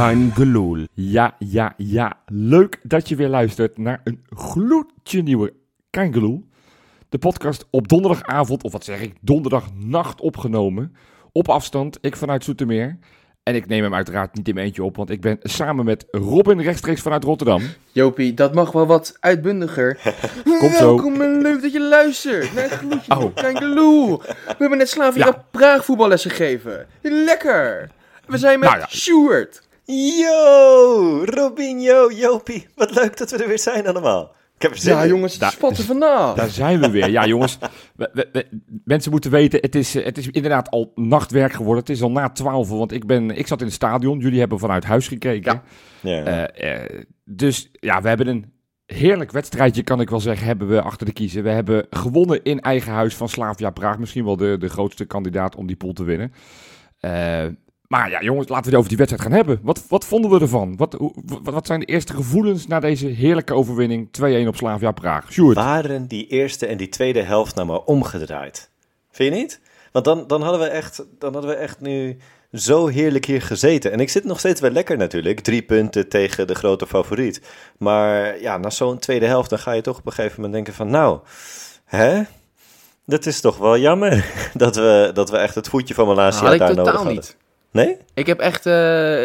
Kein geloel. Ja, ja, ja. Leuk dat je weer luistert naar een gloedje nieuwe Kein geloel. De podcast op donderdagavond, of wat zeg ik, donderdagnacht opgenomen. Op afstand, ik vanuit Zoetermeer. En ik neem hem uiteraard niet in mijn eentje op, want ik ben samen met Robin rechtstreeks vanuit Rotterdam. Jopie, dat mag wel wat uitbundiger. Komt zo. Welkom en leuk dat je luistert naar het gloedje Oh. Geloel. We hebben net Slavia Ja. Praag voetballessen gegeven. Lekker. We zijn met Nou ja. Sjoerd. Yo, Robinho, Jopie. Wat leuk dat we er weer zijn allemaal. Ik heb er zin Ja in. jongens, het spatten vanaf. Daar zijn we weer. Ja, jongens. we- we- we- mensen moeten weten, het is, eh, het is inderdaad al nachtwerk geworden. Het is al na twaalf, want ik, ben, ik zat in het stadion. Jullie hebben vanuit huis gekeken. Ja. Ja. Eh, eh, dus ja, we hebben een heerlijk wedstrijdje, kan ik wel zeggen, hebben we achter de kiezen. We hebben gewonnen in eigen huis van Slavia Praag. Misschien wel de, de grootste kandidaat om die pool te winnen. Eh, maar ja, jongens, laten we het over die wedstrijd gaan hebben. Wat, wat vonden we ervan? Wat, wat, wat zijn de eerste gevoelens na deze heerlijke overwinning 2-1 op Slavia Praag? Sjoerd. Waren die eerste en die tweede helft nou maar omgedraaid? Vind je niet? Want dan, dan, hadden we echt, dan hadden we echt nu zo heerlijk hier gezeten. En ik zit nog steeds wel lekker natuurlijk. Drie punten tegen de grote favoriet. Maar ja, na zo'n tweede helft dan ga je toch op een gegeven moment denken van... Nou, hè? Dat is toch wel jammer dat we, dat we echt het voetje van Malasia had ik daar nodig totaal hadden. niet. Nee? Ik heb echt eh,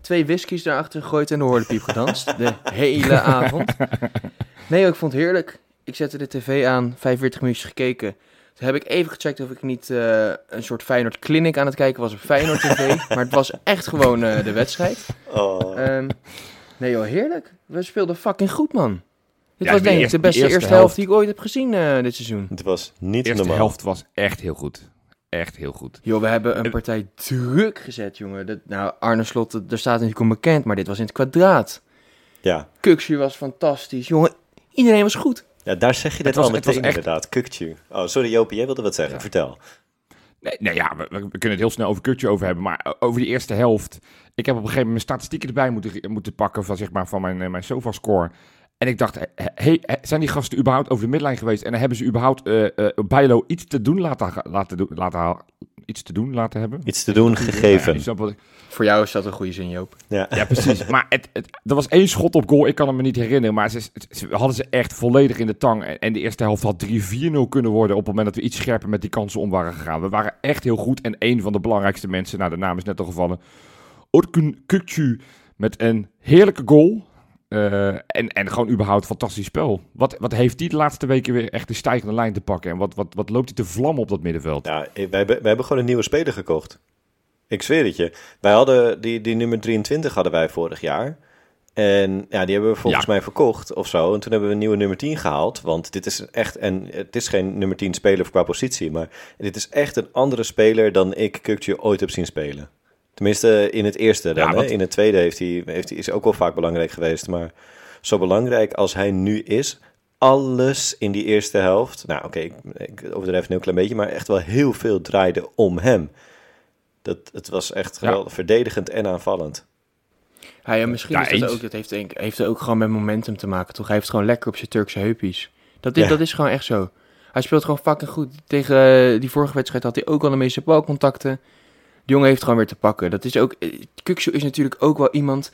twee whiskies daarachter gegooid en de horlepiep gedanst. De hele avond. Nee, ik vond het heerlijk. Ik zette de tv aan, 45 minuutjes gekeken. Toen heb ik even gecheckt of ik niet eh, een soort Feyenoord Clinic aan het kijken was op Feyenoord TV. maar het was echt gewoon eh, de wedstrijd. Oh. Ehm, nee joh, heerlijk. We speelden fucking goed, man. Dit Ja, was denk ik de beste eerste, eerste helft helft. die ik ooit heb gezien eh, dit seizoen. Het was niet De eerste normaal. helft was echt heel goed. Echt heel goed. Joh, we hebben een partij druk gezet, jongen. Dat, nou, Arne Slot, daar staat natuurlijk onbekend, maar dit was in het kwadraat. Ja. Kuksje was fantastisch. Jongen, iedereen was goed. ja, daar zeg je was- al het was meteen echt- inderdaad. Kuktje. Oh, sorry Jopie, jij wilde wat zeggen. Ja. Vertel. Nee, nee ja, we, we kunnen het heel snel over Kutje over hebben. Maar over die eerste helft. Ik heb op een gegeven moment mijn statistieken erbij moeten, moeten pakken van, zeg maar, van mijn, eh, mijn SOFA-score. En ik dacht, he- hey, he- zijn die gasten überhaupt over de midlijn geweest? En dan hebben ze überhaupt eh eh Bijlo iets te doen laten, laten, doen- laten, iets te doen laten hebben? Iets te doen gegeven. ik- Voor jou is dat een goede zin, Joop. Ja. ja, precies. maar het, het, er was één schot op goal, ik kan hem me niet herinneren. Maar ze, ze hadden ze echt volledig in de tang. En, de eerste helft had 3-4-0 kunnen worden op het moment dat we iets scherper met die kansen om waren gegaan. We waren echt heel goed. En een van de belangrijkste mensen, nou de naam is net al gevallen, Orkun Kukcu met een heerlijke goal. Eh, en, en gewoon überhaupt fantastisch spel. Wat, wat heeft die de laatste weken weer echt de stijgende lijn te pakken? En wat, wat, wat loopt hij te vlammen op dat middenveld? Ja, wij hebben, wij hebben gewoon een nieuwe speler gekocht. Ik zweer het je. Wij hadden die, die nummer 23 hadden wij vorig jaar. En ja, die hebben we volgens Ja. mij verkocht of zo. En toen hebben we een nieuwe nummer 10 gehaald. Want dit is echt, en het is geen nummer 10 speler qua positie. Maar dit is echt een andere speler dan ik Kukje ooit heb zien spelen. Tenminste, in het eerste dan. Ja, want- In het tweede heeft hij, heeft hij, is hij ook wel vaak belangrijk geweest. Maar zo belangrijk als hij nu is, alles in die eerste helft. Nou, oké, ik, ik overdrijf een heel klein beetje, maar echt wel heel veel draaide om hem. Dat, het was echt Ja. geweldig verdedigend en aanvallend. Ja, ja, misschien Ja, is dat ook, dat heeft, denk, heeft het ook gewoon met momentum te maken, toch? Hij heeft gewoon lekker op zijn Turkse heupjes. Dat is, Ja. dat is gewoon echt zo. Hij speelt gewoon fucking goed. Tegen eh, die vorige wedstrijd had hij ook al de meeste balcontacten. De jongen heeft gewoon weer te pakken. Dat is ook... eh, Kuksu is natuurlijk ook wel iemand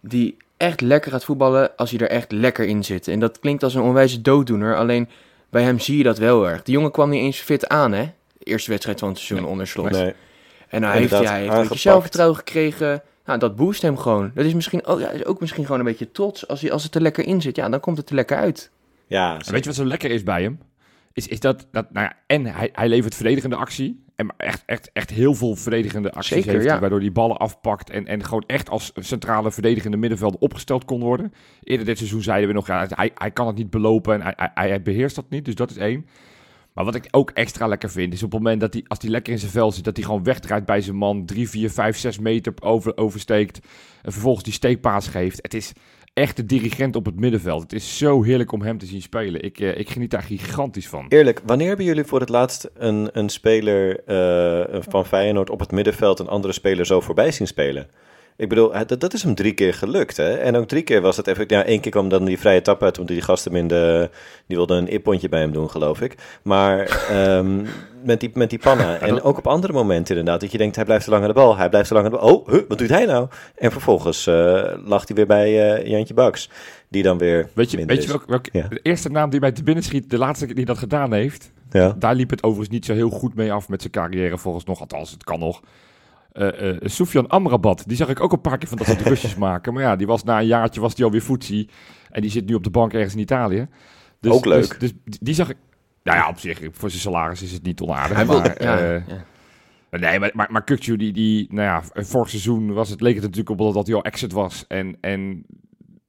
die echt lekker gaat voetballen als hij er echt lekker in zit. En dat klinkt als een onwijze dooddoener, alleen bij hem zie je dat wel erg. Die jongen kwam niet eens fit aan, hè? De eerste wedstrijd van het seizoen Nee. onder slot. Nee. En hij heeft, hij heeft een beetje zelfvertrouwen gekregen. Nou, dat boost hem gewoon. Dat is misschien ook, ja, is ook misschien gewoon een beetje trots. Als, hij, als het er lekker in zit, ja, dan komt het er lekker uit. Ja, En weet je wat zo lekker is bij hem? Is, is dat, dat nou ja, en hij, hij levert verdedigende actie. En echt, echt, echt heel veel verdedigende acties Zeker, heeft ja. waardoor hij ballen afpakt en, en gewoon echt als centrale verdedigende middenveld opgesteld kon worden. Eerder dit seizoen zeiden we nog, ja, hij, hij kan het niet belopen en hij, hij, hij beheerst dat niet, dus dat is één. Maar wat ik ook extra lekker vind, is op het moment dat hij, als hij lekker in zijn vel zit, dat hij gewoon wegdraait bij zijn man, 3, 4, 5, 6 meter over, oversteekt en vervolgens die steekpaas geeft. Het is echt de dirigent op het middenveld. Het is zo heerlijk om hem te zien spelen. Ik, eh, ik geniet daar gigantisch van. Eerlijk, wanneer hebben jullie voor het laatst een, een speler eh, van Feyenoord op het middenveld een andere speler zo voorbij zien spelen? Ik bedoel, dat, dat is hem drie keer gelukt, hè? En ook drie keer was het even... Ja, één keer kwam dan die vrije tap uit, omdat die gast hem in de... Die wilde een ippontje bij hem doen, geloof ik. Maar ehm, met, die, met die panna. En ook op andere momenten inderdaad, dat je denkt, hij blijft te lang aan de bal. Hij blijft te lang aan de bal. Oh, huh, wat doet hij nou? En vervolgens eh lag hij weer bij eh, Jantje Baks. Die dan weer Weet je, weet je welk, welk- Ja. de eerste naam die mij te binnen schiet, de laatste keer die dat gedaan heeft? Ja. Daar liep het overigens niet zo heel goed mee af met zijn carrière volgens nog. Althans, het kan nog. Eh eh Soufiane Amrabat, die zag ik ook een paar keer van dat soort rustjes maken. Maar ja, die was na een jaartje was die alweer voetzie. En die zit nu op de bank ergens in Italië. Dus, Ook leuk. Dus, dus die- zag ik... Nou ja, op zich, voor zijn salaris is het niet onaardig. Hij maar, ja, eh, ja. Nee, maar, maar, maar die, die, nou ja, vorig seizoen was het, leek het natuurlijk op dat, dat hij al exit was. En, en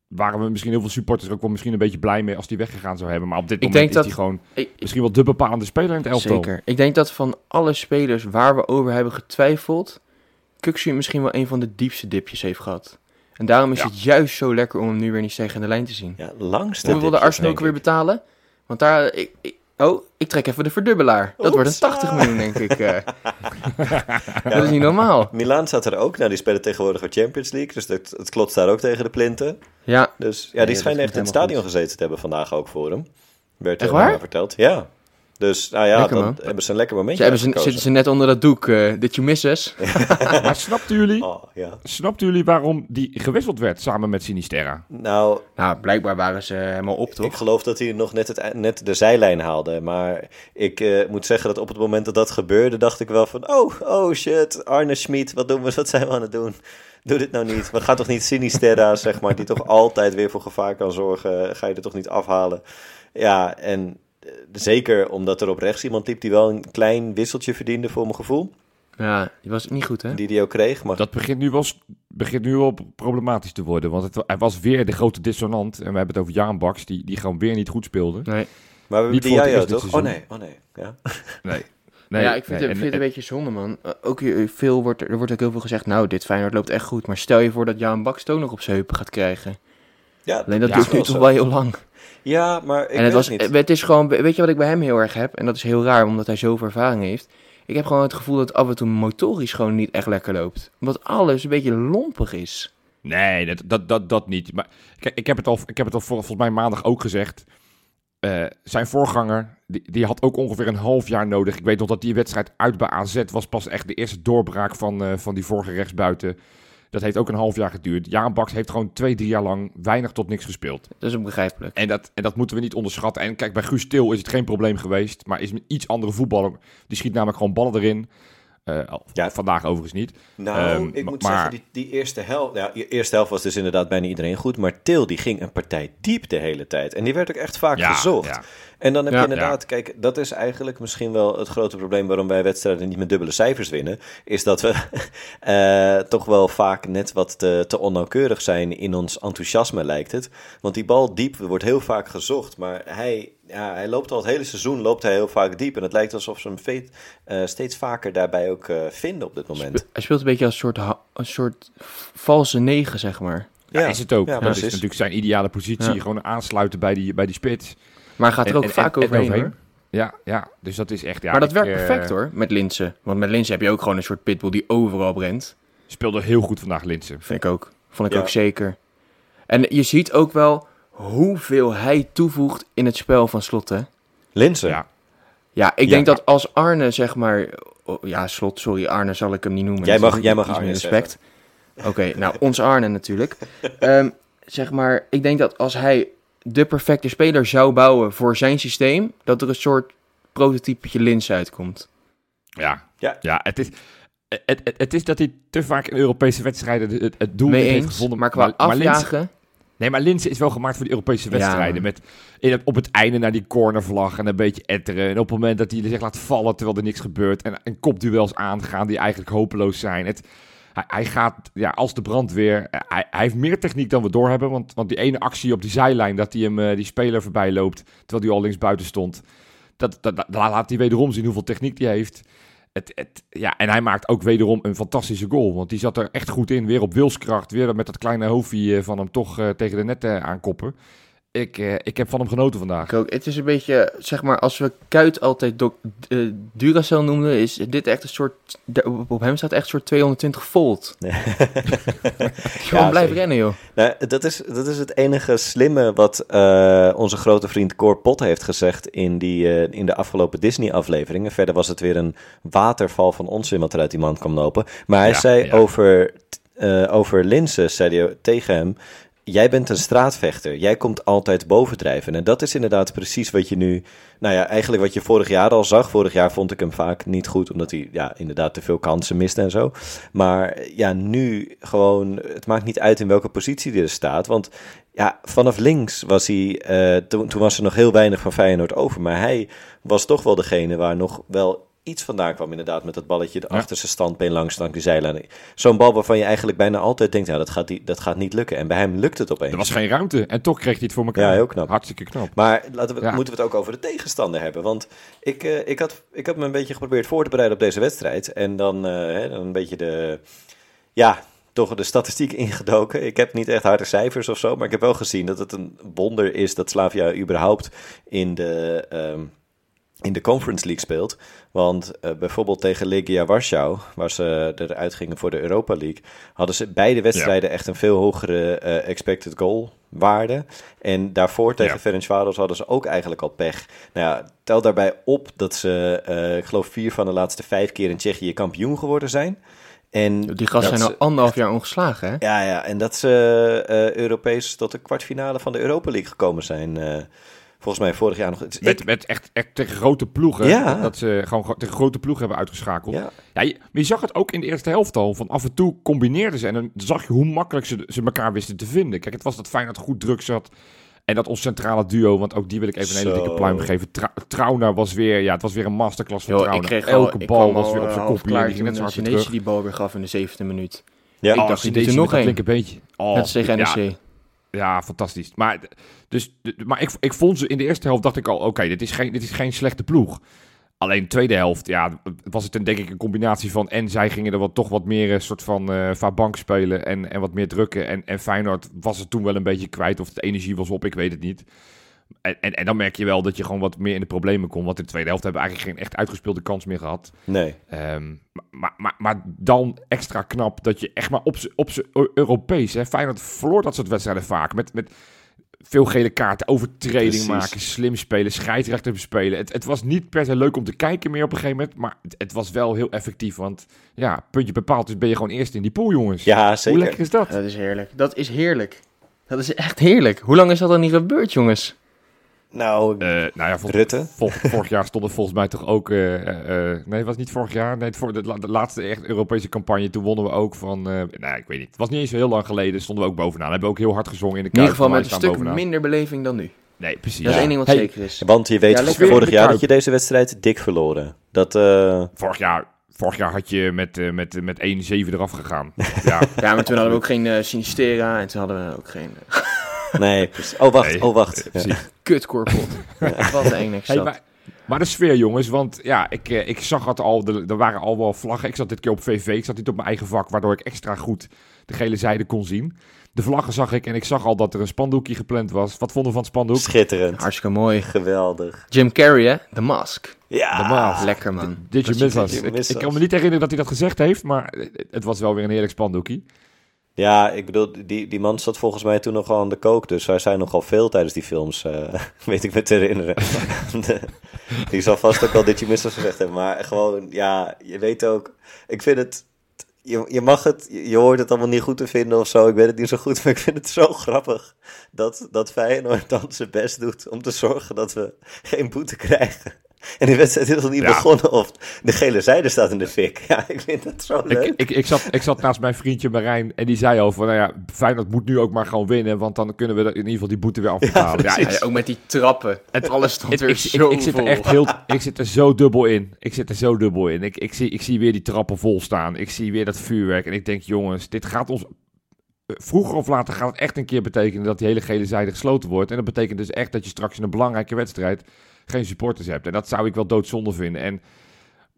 waren we misschien heel veel supporters ook wel misschien een beetje blij mee als die weggegaan zou hebben. Maar op dit Ik moment denk is dat- hij gewoon Ik- misschien wel de bepalende speler in het elftal. Zeker. Ik denk dat van alle spelers waar we over hebben getwijfeld, Kuxu misschien wel een van de diepste dipjes heeft gehad. En daarom is Ja. het juist zo lekker om hem nu weer niet tegen de lijn te zien. Ja, langste Hoeveel wil de dipjes, Arsenal ook weer betalen? Want daar... Ik, ik- oh, ik trek even de verdubbelaar. Dat wordt een Oepsa. 80 miljoen, denk ik. eh. Dat is niet normaal. Milaan staat er ook. Nou, die spelen tegenwoordig weer Champions League. Dus het, het klotst daar ook tegen de plinten. Ja, Dus ja, Nee, die dat schijnen komt echt in het stadion gezeten te hebben vandaag ook voor hem. Werd Echt waar? verteld. Ja. Dus nou ja, Lekker, man. hebben ze een lekker ze momentje hebben ze, zitten ze net onder dat doek. eh did you miss us? Maar snapten jullie, Oh, ja. snapten jullie waarom die gewisseld werd samen met Sinisterra? Nou, Nou, blijkbaar waren ze helemaal op, toch? ik geloof dat hij nog net, het, net de zijlijn haalde. Maar ik eh, moet zeggen dat op het moment dat dat gebeurde, dacht ik wel van... Oh, oh shit, Arne Schmid, wat doen we? Wat zijn we aan het doen? Doe dit nou niet. We gaan toch niet Sinisterra, zeg maar, die toch altijd weer voor gevaar kan zorgen. Ga je er toch niet afhalen? Ja, en eh, zeker omdat er op rechts iemand liep die wel een klein wisseltje verdiende voor mijn gevoel. Ja, die was niet goed, hè? Die die ook kreeg. Maar Dat begint nu wel, begint nu wel problematisch te worden. Want het, hij was weer de grote dissonant. En we hebben het over Jaan Baks, die, die gewoon weer niet goed speelde. Nee. Maar we hebben Niet die toch? Oh nee, oh nee. Ja. Nee. Nee, ja, ik vind, nee, het, en- vind het een beetje zonde, man. Uh, ook eh, veel wordt, er er wordt ook heel veel gezegd, nou, dit Feyenoord loopt echt goed. Maar stel je voor dat Jaan Baks het ook nog op zijn heupen gaat krijgen. Ja, Alleen dat Ja, duurt nu wel toch zo. wel heel lang. Ja, maar ik en het, weet was, niet. eh, het is gewoon, weet je wat ik bij hem heel erg heb? En dat is heel raar, omdat hij zoveel ervaring heeft. Ik heb gewoon het gevoel dat af en toe motorisch gewoon niet echt lekker loopt. Omdat alles een beetje lompig is. Nee, dat, dat, dat, dat niet. Maar kijk, ik heb het al, ik heb het al vol- volgens mij maandag ook gezegd. Eh, zijn voorganger, die, die had ook ongeveer een half jaar nodig. Ik weet nog dat die wedstrijd uit bij AZ was pas echt de eerste doorbraak van, eh, van die vorige rechtsbuiten. Dat heeft ook een half jaar geduurd. Jaan Baks heeft gewoon twee, drie jaar lang weinig tot niks gespeeld. Dat is ook begrijpelijk. En dat, en dat moeten we niet onderschatten. En kijk, bij Guus Til is het geen probleem geweest. Maar is een iets andere voetballer. Die schiet namelijk gewoon ballen erin. Eh, Ja. Vandaag overigens niet. Nou, Ehm, ik moet maar- zeggen, die, die eerste helft... Ja, die eerste helft was dus inderdaad bijna iedereen goed. Maar Til, die ging een partij diep de hele tijd. En die werd ook echt vaak gezocht. ja. En dan heb je inderdaad... Kijk, dat is eigenlijk misschien wel het grote probleem... waarom wij wedstrijden niet met dubbele cijfers winnen. Is dat we eh, toch wel vaak net wat te, te onnauwkeurig zijn in ons enthousiasme, lijkt het. Want die bal diep wordt heel vaak gezocht. Maar hij, ja, hij loopt al het hele seizoen loopt hij heel vaak diep. En het lijkt alsof ze hem veet, eh, steeds vaker daarbij ook eh, vinden op dit moment. Spe- Hij speelt een beetje als een soort, een soort valse negen, zeg maar. Ja, is het ook. Ja, dat is natuurlijk zijn ideale positie. Ja. Gewoon aansluiten bij die, bij die spits. Maar hij gaat er En- ook en- vaak en- en overheen. Ja, ja, dus dat is echt... Ja, maar dat ik, werkt eh, perfect, hoor, met Linsen. Want met Linsen heb je ook gewoon een soort pitbull die overal rent. Speelde heel goed vandaag, Linsen. Vind ik ook. Vond ik Ja. ook zeker. En je ziet ook wel hoeveel hij toevoegt in het spel van Slot, hè? Linsen. Ja. Ja, ik Ja. denk dat als Arne, zeg maar... oh, ja, Slot, sorry, Arne zal ik hem niet noemen. Jij is mag- jij mag iets Arne meer respect. Oké, nou, ons Arne natuurlijk. Ehm, zeg maar, ik denk dat als hij de perfecte speler zou bouwen voor zijn systeem... dat er een soort prototypetje Lins uitkomt. Ja, Ja. ja het, is, het, het, het is dat hij te vaak in Europese wedstrijden het, het doel heeft gevonden. maar qua Linse- afjagen... nee, maar Linse is wel gemaakt voor die Europese Ja. wedstrijden. Met in het, op het einde naar die cornervlag en een beetje etteren. En op het moment dat hij zich laat vallen terwijl er niks gebeurt. En, en kopduels aangaan die eigenlijk hopeloos zijn. Het, hij, hij gaat ja, als de brandweer. Hij, hij heeft meer techniek dan we doorhebben. Want, want die ene actie op die zijlijn, dat hij hem eh, die speler voorbij loopt. Terwijl hij al links buiten stond. Dat, dat, dat laat hij wederom zien hoeveel techniek hij heeft. Het, het, ja, en hij maakt ook wederom een fantastische goal. Want die zat er echt goed in. Weer op wilskracht. Weer met dat kleine hoofdje eh, van hem toch eh, tegen de net eh, aankoppen. Ik, eh, ik heb van hem genoten vandaag. Ik ook. Het is een beetje, zeg maar, als we Kuit altijd doc- eh, Duracell noemden, is dit echt een soort, op hem staat echt een soort 220 volt. Gewoon Ja, zeker. rennen, joh. Nou, dat, is, dat is het enige slimme wat eh, onze grote vriend Cor Pot heeft gezegd in, die, eh, in de afgelopen Disney-afleveringen. Verder was het weer een waterval van onzin wat er uit die man kwam lopen. Maar hij Ja, zei ja. over, eh over Linse, zei hij tegen hem... Jij bent een straatvechter. Jij komt altijd bovendrijven. En dat is inderdaad precies wat je nu... Nou ja, eigenlijk wat je vorig jaar al zag. Vorig jaar vond ik hem vaak niet goed, omdat hij ja, inderdaad te veel kansen miste en zo. Maar ja, nu gewoon... Het maakt niet uit in welke positie hij er staat. Want ja, vanaf links was hij... eh, toen, toen was er nog heel weinig van Feyenoord over. Maar hij was toch wel degene waar nog wel iets vandaan kwam. Inderdaad, met dat balletje de Ja. achterste standbeen langs langs die zijlijn. Zo'n bal waarvan je eigenlijk bijna altijd denkt... Ja, dat gaat, die, dat gaat niet lukken. En bij hem lukt het opeens. Er was geen ruimte en toch kreeg hij het voor elkaar. Ja, heel knap. Hartstikke knap. Maar laten we, Ja. moeten we het ook over de tegenstander hebben. Want ik, eh, ik, had, ik had me een beetje geprobeerd voor te bereiden op deze wedstrijd. En dan, eh, hè, dan een beetje de... Ja, toch de statistiek ingedoken. Ik heb niet echt harde cijfers of zo. Maar ik heb wel gezien dat het een wonder is dat Slavia überhaupt in de... ehm, in de Conference League speelt. Want eh, bijvoorbeeld tegen Legia Warschau, waar ze eruit gingen voor de Europa League, hadden ze beide wedstrijden echt een veel hogere eh, expected goal waarde. En daarvoor tegen Ja. Ferencvaros hadden ze ook eigenlijk al pech. Nou ja, tel daarbij op dat ze, eh, ik geloof vier van de laatste vijf keer in Tsjechië kampioen geworden zijn. En Die gasten zijn al anderhalf jaar ongeslagen, hè? ja, ja, en dat ze Europees tot de kwartfinale van de Europa League gekomen zijn. Eh, volgens mij vorig jaar nog. Het is- Met, met echt, echt tegen grote ploegen. Ja. Dat ze gewoon tegen grote ploegen hebben uitgeschakeld. ja, Ja, je, maar je zag het ook in de eerste helft al. Van af en toe combineerden ze. En dan zag je hoe makkelijk ze, ze elkaar wisten te vinden. Kijk, het was dat Feyenoord goed druk zat. En dat ons centrale duo, want ook die wil ik even een hele dikke pluim geven. Tra Trauner was weer, ja, het was weer een masterclass van Joh, ik Trauner. kreeg Elke al, ik bal was al, weer op eh, zijn kopje. en klaar die net zo hard terug. die bal weer gaf in de zevende minuut. ja. Ik Oh, dacht, doet er nog met dat één. linker beentje. Oh, Net als tegen NEC. Ja, fantastisch. Maar, dus, maar ik, ik vond ze in de eerste helft, dacht ik al, oké, dit, is geen, dit is geen slechte ploeg. Alleen de tweede helft, ja, was het een, denk ik een combinatie van... en zij gingen er wat, toch wat meer een soort van eh vabank spelen en, en wat meer drukken. En, en Feyenoord was het toen wel een beetje kwijt of de energie was op, ik weet het niet. En, en, en dan merk je wel dat je gewoon wat meer in de problemen komt. Want in de tweede helft hebben we eigenlijk geen echt uitgespeelde kans meer gehad. Nee. Ehm, maar, maar, maar dan extra knap dat je echt maar op op Europees... Hè, Feyenoord verloor dat soort wedstrijden vaak. Met, met veel gele kaarten, overtreding Precies. maken, slim spelen, scheidsrechter bespelen. Het, het was niet per se leuk om te kijken meer op een gegeven moment. Maar het, het was wel heel effectief. Want ja, puntje bepaald, dus ben je gewoon eerst in die pool, jongens. Ja, Hoe zeker. lekker is dat? Dat is heerlijk. Dat is heerlijk. Dat is echt heerlijk. Hoe lang is dat dan niet gebeurd, jongens? Nou, Eh, nou ja, vol- Rutte. vol- vorig jaar stond er volgens mij toch ook... eh, eh, eh, nee, het was niet vorig jaar. Nee, voor de, la- de laatste echt Europese campagne. Toen wonnen we ook van... eh nou, ik weet niet. Het was niet eens zo heel lang geleden. Stonden we ook bovenaan. Hebben we ook heel hard gezongen in de In ieder geval met een stuk bovenaan. minder beleving dan nu. Nee, precies. Dat is één ding wat Hey, zeker is. Want je weet Ja, vorig jaar dat je deze wedstrijd dik verloren. Dat, eh, Vorig jaar, vorig jaar had je met, eh, met, met 1-7 eraf gegaan. ja, Ja, maar toen hadden we ook geen Sinistera en toen hadden we ook geen uh, nee, precies. Oh, wacht, Nee, oh, wacht. Ja. precies. kutkorpot. Wat een Hey, maar, maar de sfeer, jongens. Want ja, ik, eh, ik zag het al. Er er waren al wel vlaggen. Ik zat dit keer op VV. Ik zat niet op mijn eigen vak. Waardoor ik extra goed de gele zijde kon zien. De vlaggen zag ik. En ik zag al dat er een spandoekje gepland was. Wat vonden we van het spandoek? Schitterend. Hartstikke mooi. Geweldig. Jim Carrey, hè? The Mask. Ja. De Maas. Lekker, man. Did you Dat miss je- us? Did you Ik, kan me niet herinneren dat hij dat gezegd heeft. Maar het was wel weer een heerlijk spandoekje. Ja, ik bedoel, die, die man zat volgens mij toen nogal aan de kook. Dus hij zei nogal veel tijdens die films. eh, weet ik me te herinneren. Die zal vast ook wel dit je missers gezegd hebben. Maar gewoon, ja, je weet ook. Ik vind het. Je, je mag het, je je hoort het allemaal niet goed te vinden of zo. Ik weet het niet zo goed, maar ik vind het zo grappig dat, dat Feyenoord dan zijn best doet om te zorgen dat we geen boete krijgen. En die wedstrijd is nog niet Ja. begonnen of de gele zijde staat in de fik. Ja, ik vind dat zo leuk. Ik, ik, ik, zat, ik zat naast mijn vriendje Marijn en die zei al van, nou ja, Feyenoord moet nu ook maar gewoon winnen, want dan kunnen we in ieder geval die boete weer afbetalen. Ja, Ja, ook met die trappen. Het- Alles stond ik, weer ik, zo ik, ik zit er echt heel, ik zit er zo dubbel in. Ik zit er zo dubbel in. Ik, ik, zie, ik zie weer die trappen vol staan. Ik zie weer dat vuurwerk en ik denk, jongens, dit gaat ons... eh, Vroeger of later gaat het echt een keer betekenen dat die hele gele zijde gesloten wordt. En dat betekent dus echt dat je straks in een belangrijke wedstrijd geen supporters hebt. En dat zou ik wel doodzonde vinden. En,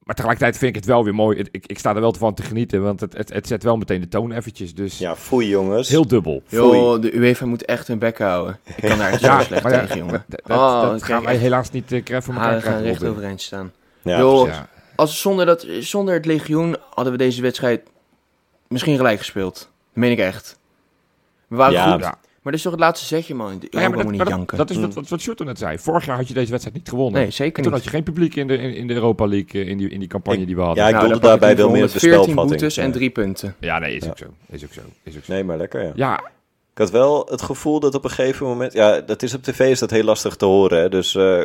maar tegelijkertijd vind ik het wel weer mooi. Ik, ik sta er wel van te genieten, want het, het, het zet wel meteen de toon eventjes. Dus Ja, foei jongens. heel dubbel. Joh, de UEFA moet echt hun bek houden. Ik kan daar zo slecht maar ja, tegen, jongen. dat, Oh, dat gaan wij echt- helaas niet uh, voor elkaar Haren gaan krijgen, recht overeind staan. Ja. Ja. Als zonder, dat, zonder het legioen hadden we deze wedstrijd misschien gelijk gespeeld. Dat meen ik echt. We waren Ja, goed, Ja. Maar dit is toch het laatste zetje, man. Ja, maar dat, moet niet maar dat- janken. dat is wat, Mm. wat, Sjoerd net zei. Vorig jaar had je deze wedstrijd niet gewonnen. nee, zeker En toen niet. had je geen publiek in de, in, in de Europa League, eh, in die, in die campagne Ik- die we hadden. Ja, ik Nou, daarbij wel meer de 114 spelvatting. boetes en Ja. drie punten. Ja, nee, is Ja. ook zo. Is ook zo. Is ook zo. Nee, maar lekker ja. Ja, Ik had wel het gevoel dat op een gegeven moment... Ja, dat is op tv is dat heel lastig te horen. Hè? Dus eh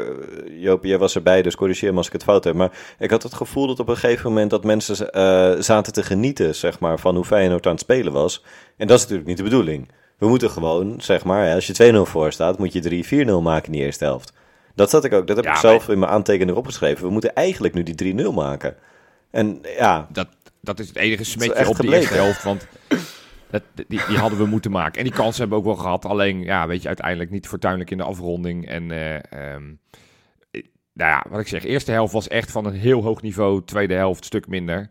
Joop, jij was erbij, dus corrigeer me als ik het fout heb. Maar ik had het gevoel dat op een gegeven moment... dat mensen eh, zaten te genieten, zeg maar, van hoe Feyenoord aan het spelen was. En dat is natuurlijk niet de bedoeling. We moeten gewoon, zeg maar, als je 2-0 voor staat... moet je 3-4-0 maken in die eerste helft. Dat zat ik ook, dat heb Ja, ik zelf in mijn aantekening opgeschreven. We moeten eigenlijk nu die 3-0 maken. En ja, dat, dat is het enige smetje op de gebleken. eerste helft. Want dat, die, die hadden we moeten maken. En die kansen hebben we ook wel gehad. Alleen, ja, weet je, uiteindelijk niet fortuinlijk in de afronding. En, eh, ehm, eh, nou ja, wat ik zeg, eerste helft was echt van een heel hoog niveau. Tweede helft stuk minder.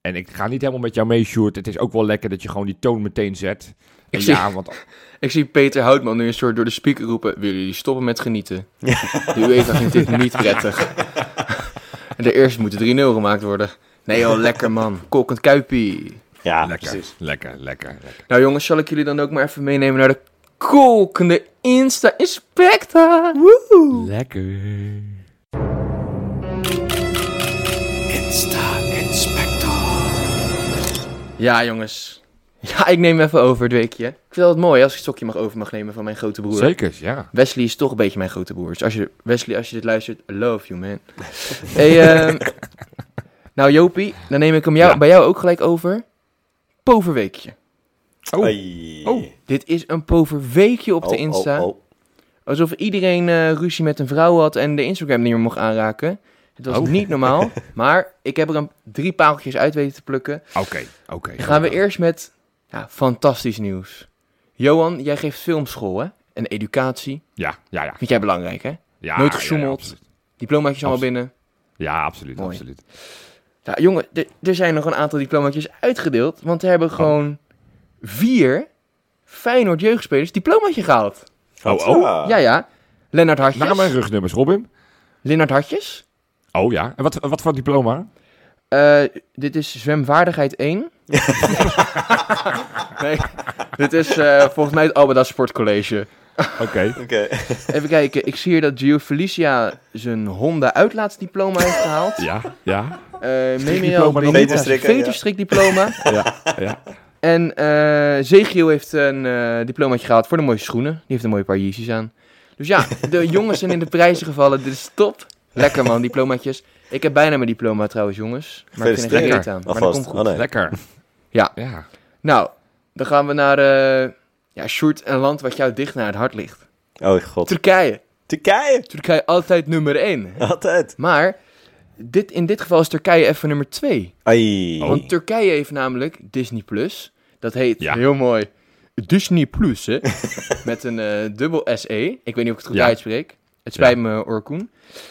En ik ga niet helemaal met jou mee, Sjoerd. Het is ook wel lekker dat je gewoon die toon meteen zet. Ik zie- ja, want Ik zie Peter Houtman nu een soort door de speaker roepen... willen jullie stoppen met genieten? De UEFA vindt dit niet prettig. en de eerste moeten 3-0 gemaakt worden. Nee joh, lekker man. Kolkend Kuipie. ja lekker, precies. lekker, lekker, lekker. Nou jongens, zal ik jullie dan ook maar even meenemen naar de kolkende Insta-inspector? Woe! Lekker. Ja jongens. Ja, ik neem even over het weekje. Ik vind het mooi als ik het stokje mag over mag nemen van mijn grote broer. Zeker, ja. Wesley is toch een beetje mijn grote broer. Dus als je, Wesley, als je dit luistert, I love you, man. hey, ehm, nou, Jopie, dan neem ik hem jou, Ja. bij jou ook gelijk over. Poverweekje. Oh. Oh. Dit is een poverweekje op de Oh, Insta. oh, oh. Alsof iedereen eh, ruzie met een vrouw had en de Instagram niet meer mocht aanraken. Het was Oh. niet normaal. maar ik heb er een drie paaltjes uit weten te plukken. oké, oké. Dan gaan we eerst met ja, fantastisch nieuws. Johan, jij geeft filmschool, hè? En educatie. Ja, ja, ja. Vind jij belangrijk, hè? ja Nooit gesjoemeld. Ja. Diplomaatjes allemaal binnen. Ja, absoluut, Mooi. absoluut. Ja, jongen, er- zijn nog een aantal diplomaatjes uitgedeeld. Want er hebben gewoon vier Feyenoord jeugdspelers diplomaatje gehaald. Oh, oh. ja. Ja. Lennart Hartjes. Naam en rugnummers, Robin. Lennart Hartjes. Oh ja. En wat, wat voor diploma? Eh, dit is zwemvaardigheid 1. nee, dit is eh, volgens mij het Albeda Sportcollege. Oké. Oké. Even kijken, ik zie hier dat Gio Felicia zijn Honda uitlaatsdiploma heeft gehaald. Ja, ja, Eh Memiel ja. veterstrikdiploma. ja, ja. En eh Zegiel heeft een eh diplomaatje gehaald voor de mooiste schoenen. Die heeft een mooie paar Yeezys aan. Dus ja, de jongens zijn in de prijzen gevallen. Dit is top. Lekker man, diplomaatjes. Ik heb bijna mijn diploma trouwens, jongens. Maar ik vind er geen reet aan. Maar dat Alvast. komt goed. Oh, nee. Lekker. Ja. Ja. Nou, dan gaan we naar eh ja, Sjoerd, een land wat jou dicht naar het hart ligt. Oh god. Turkije. Turkije. Turkije altijd nummer 1. Altijd. Maar dit, in dit geval is Turkije even nummer 2. Ai. Want Turkije heeft namelijk Disney Plus. Dat heet Ja. heel mooi Disney Plus, hè? Met een eh, dubbel SE. Ik weet niet of ik het goed Ja. uitspreek. Het spijt me, Orkoen.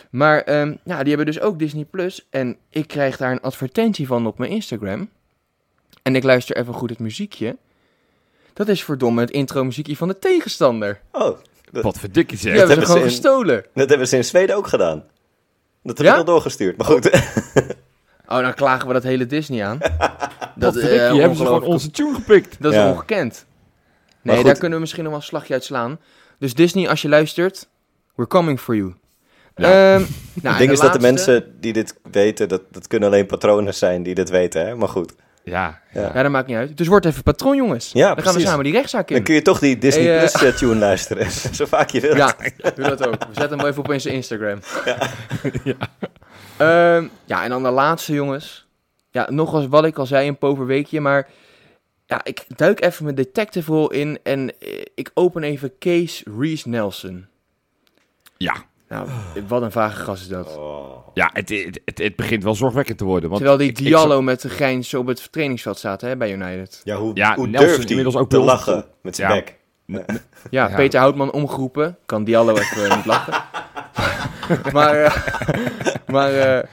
Maar ehm, ja, die hebben dus ook Disney Plus. En ik krijg daar een advertentie van op mijn Instagram. En ik luister even goed het muziekje. Dat is verdomme het intro muziekje van de tegenstander. Oh, Wat verdikkie Die zeg. hebben ze hebben gewoon ze in- gestolen. dat hebben ze in Zweden ook gedaan. Dat heb Ja? ik al doorgestuurd. Maar goed. Oh, dan klagen we dat hele Disney aan. Dat, eh, hebben ze gewoon onze tune gepikt. Dat is Ja. ongekend. Nee, daar kunnen we misschien nog wel een slagje uit slaan. Dus Disney, als je luistert, we're coming for you. Ja. Ehm, nou, Het ding is dat de mensen die dit weten, dat, dat kunnen alleen patronen zijn die dit weten. Hè? Maar goed. Ja, Ja. Ja, dat maakt niet uit. Dus word even patroon, jongens. Ja, Dan gaan we samen die rechtszaak Dan in. kun je toch die Disney Hey, eh, Plus tune luisteren. Zo vaak je wilt. Ja, doe dat ook. We zetten hem even op in zijn Instagram. Ja. ja, en dan de laatste, jongens. Ja, nog als wat ik al zei, een poverweekje. Maar ja, ik duik even mijn detective rol in en eh, ik open even Case Reese Nelson. ja. Nou, wat een vage gast is dat. Ja, het, het, het, het begint wel zorgwekkend te worden. Want Terwijl die ik- ik Diallo met de grijns op het trainingsveld staat hè, bij United. Ja, hoe, Ja, hoe Nelson durft hij inmiddels ook te lachen met zijn Ja. bek? Ja, Ja. Peter Houtman omgeroepen. Kan Diallo even eh, niet lachen. maar, eh, maar eh,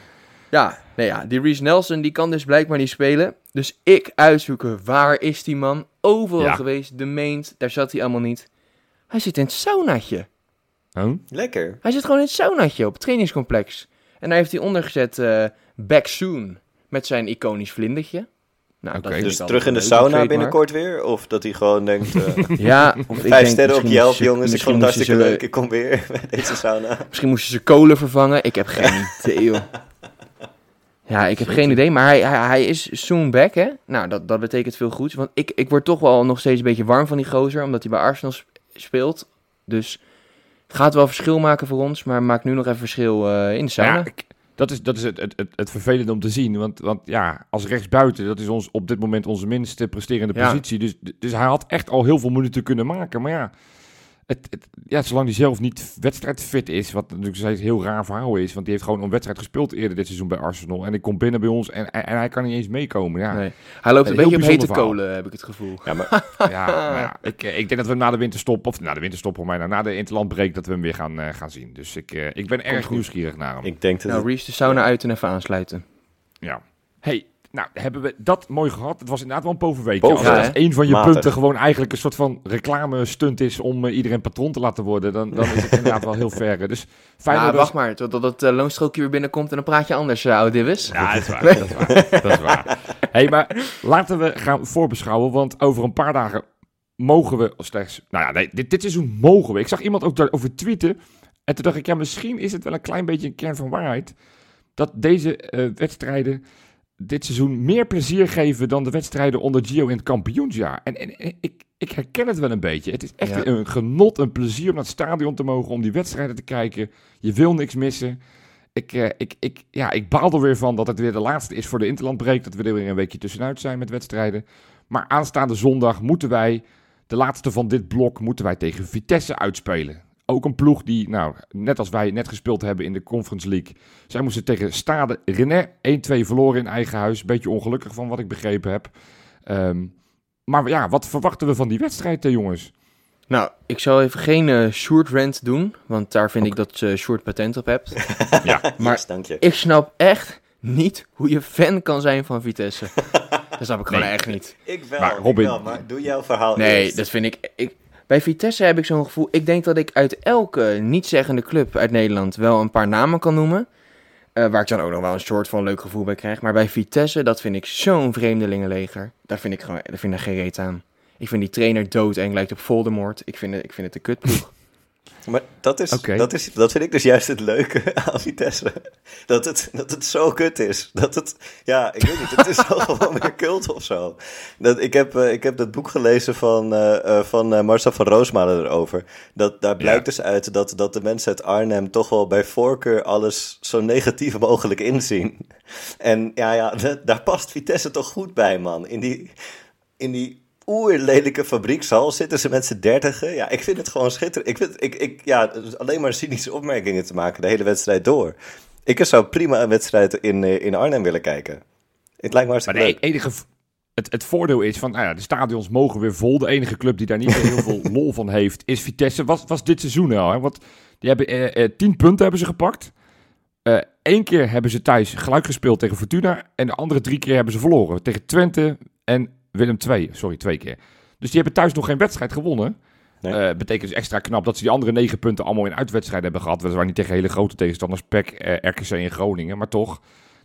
Ja, nee, ja, die Reese Nelson die kan dus blijkbaar niet spelen. Dus ik uitzoeken, waar is die man? Overal Ja. geweest, de meent, daar zat hij allemaal niet. Hij zit in het saunaatje. Huh? Lekker. Hij zit gewoon in het saunaatje op het trainingscomplex. En daar heeft hij ondergezet eh back soon met zijn iconisch vlindertje. Nou, Dus terug in de sauna binnenkort weer? Of dat hij gewoon denkt... eh, Ja, of ik Vijf denk, sterren op ze- jongens. Ik vond het hartstikke leuk. Ik kom weer bij deze sauna. Misschien moesten ze kolen vervangen. Ik heb geen idee, joh. Ja, ik heb geen idee. Maar hij, hij, hij is soon back, hè? Nou, dat, dat betekent veel goeds. Want ik, ik word toch wel nog steeds een beetje warm van die gozer. Omdat hij bij Arsenal sp- speelt. Dus gaat wel verschil maken voor ons. Maar maakt nu nog even verschil eh, in de sauna. Ja, ik- dat is, dat is het, het, het, het vervelende om te zien. Want, want ja, als rechtsbuiten, dat is ons, op dit moment onze minst presterende Ja. positie. Dus, dus hij had echt al heel veel minuten kunnen maken. Maar ja, het, het- ja zolang hij zelf niet wedstrijdfit is, wat natuurlijk een heel raar verhaal is. Want die heeft gewoon een wedstrijd gespeeld eerder dit seizoen bij Arsenal. En ik kom binnen bij ons en, en, en hij kan niet eens meekomen. Ja, Nee. Hij loopt een beetje op hete verhaal. kolen, heb ik het gevoel. Ja, maar ja, maar ja ik, eh, ik denk dat we na de winterstop, of na de winterstop voor mij, nou, na de interlandbreek, dat we hem weer gaan, eh, gaan zien. Dus ik, eh, ik ben erg nieuwsgierig naar hem. ik denk dat... Nou, Reese de sauna uit en even aansluiten. Ja. Hey, nou hebben we dat mooi gehad. Het was inderdaad wel een poverweekje. Boven, Als ja, het een van je Matig. punten gewoon eigenlijk een soort van reclame stunt is om eh, iedereen patron te laten worden, dan, dan is het inderdaad wel heel ver. Dus fijn Ja, dat wacht maar, totdat het uh, loonstrookje weer binnenkomt en dan praat je anders, uh, oude Dibbes. Ja, dat is waar. Dat is waar. Dat is waar. Hey, maar laten we gaan voorbeschouwen, want over een paar dagen mogen we slechts... Nou ja, nee, dit, dit seizoen mogen we. Ik zag iemand ook daarover tweeten. En toen dacht ik, ja, misschien is het wel een klein beetje een kern van waarheid. Dat deze eh, wedstrijden dit seizoen meer plezier geven dan de wedstrijden onder Gio in het kampioensjaar. En, en, en ik, ik herken het wel een beetje. Het is echt Ja. een genot, een plezier om naar het stadion te mogen, om die wedstrijden te kijken. Je wil niks missen. Ik, eh, ik, ik, ja, ik baal er weer van dat het weer de laatste is voor de Interlandbreek. Dat we er weer een weekje tussenuit zijn met wedstrijden. Maar aanstaande zondag moeten wij, de laatste van dit blok, moeten wij tegen Vitesse uitspelen. Ook een ploeg die, nou, net als wij net gespeeld hebben in de Conference League. Zij moesten tegen Stade René 1-2 verloren in eigen huis. Beetje ongelukkig van wat ik begrepen heb. Ehm, maar ja, wat verwachten we van die wedstrijd, eh, jongens? Nou, ik zal even geen eh, short rant doen, want daar vind ik dat je short patent op hebt. Ja, Maar- Yes, dank je. ik snap echt niet hoe je fan kan zijn van Vitesse. dat snap ik gewoon Nee. echt niet. Ik wel, Maar ik Robin- wel, maar doe jouw verhaal Nee, eerst. dat vind ik, ik... Bij Vitesse heb ik zo'n gevoel... Ik denk dat ik uit elke niet-zeggende club uit Nederland wel een paar namen kan noemen. eh, waar ik dan ook nog wel een soort van leuk gevoel bij krijg. Maar bij Vitesse, dat vind ik zo'n vreemdelingenleger. Daar vind ik gewoon daar vind ik geen reet aan. Ik vind die trainer dood en lijkt op Voldemort. Ik vind het, ik vind het een kutploeg. Maar dat, is, dat, is, dat vind ik dus juist het leuke aan Vitesse. Dat het, dat het zo kut is. Dat het, ja, ik weet niet, het is wel gewoon weer cult of zo. Dat, ik, heb, eh, ik heb dat boek gelezen van, eh, eh, van Marcel van Roosmalen erover. Dat, daar blijkt Ja. dus uit dat, dat de mensen uit Arnhem toch wel bij voorkeur alles zo negatief mogelijk inzien. En ja, ja da- daar past Vitesse toch goed bij, man. In die, in die oerlelijke fabriekshal zitten ze met z'n dertigen. Ja, ik vind het gewoon schitterend. Ik vind, ik, ik, ja, dus alleen maar cynische opmerkingen te maken de hele wedstrijd door. Ik zou prima een wedstrijd in, eh, in Arnhem willen kijken. Het lijkt me Maar hartstikke de leuk. enige, het, het voordeel is van, nou ja, de stadions mogen weer vol. De enige club die daar niet heel veel lol van heeft, is Vitesse. Was, was dit seizoen al, hè? Want die hebben eh, eh, tien punten hebben ze gepakt. Eén keer hebben ze thuis gelijk gespeeld tegen Fortuna. En de andere drie keer hebben ze verloren. Tegen Twente en Willem II. Sorry, twee keer. Dus die hebben thuis nog geen wedstrijd gewonnen. Nee. Eh, betekent dus extra knap dat ze die andere negen punten allemaal in uitwedstrijden hebben gehad. Weliswaar niet tegen hele grote tegenstanders, PEC, eh, RKC en Groningen, maar toch.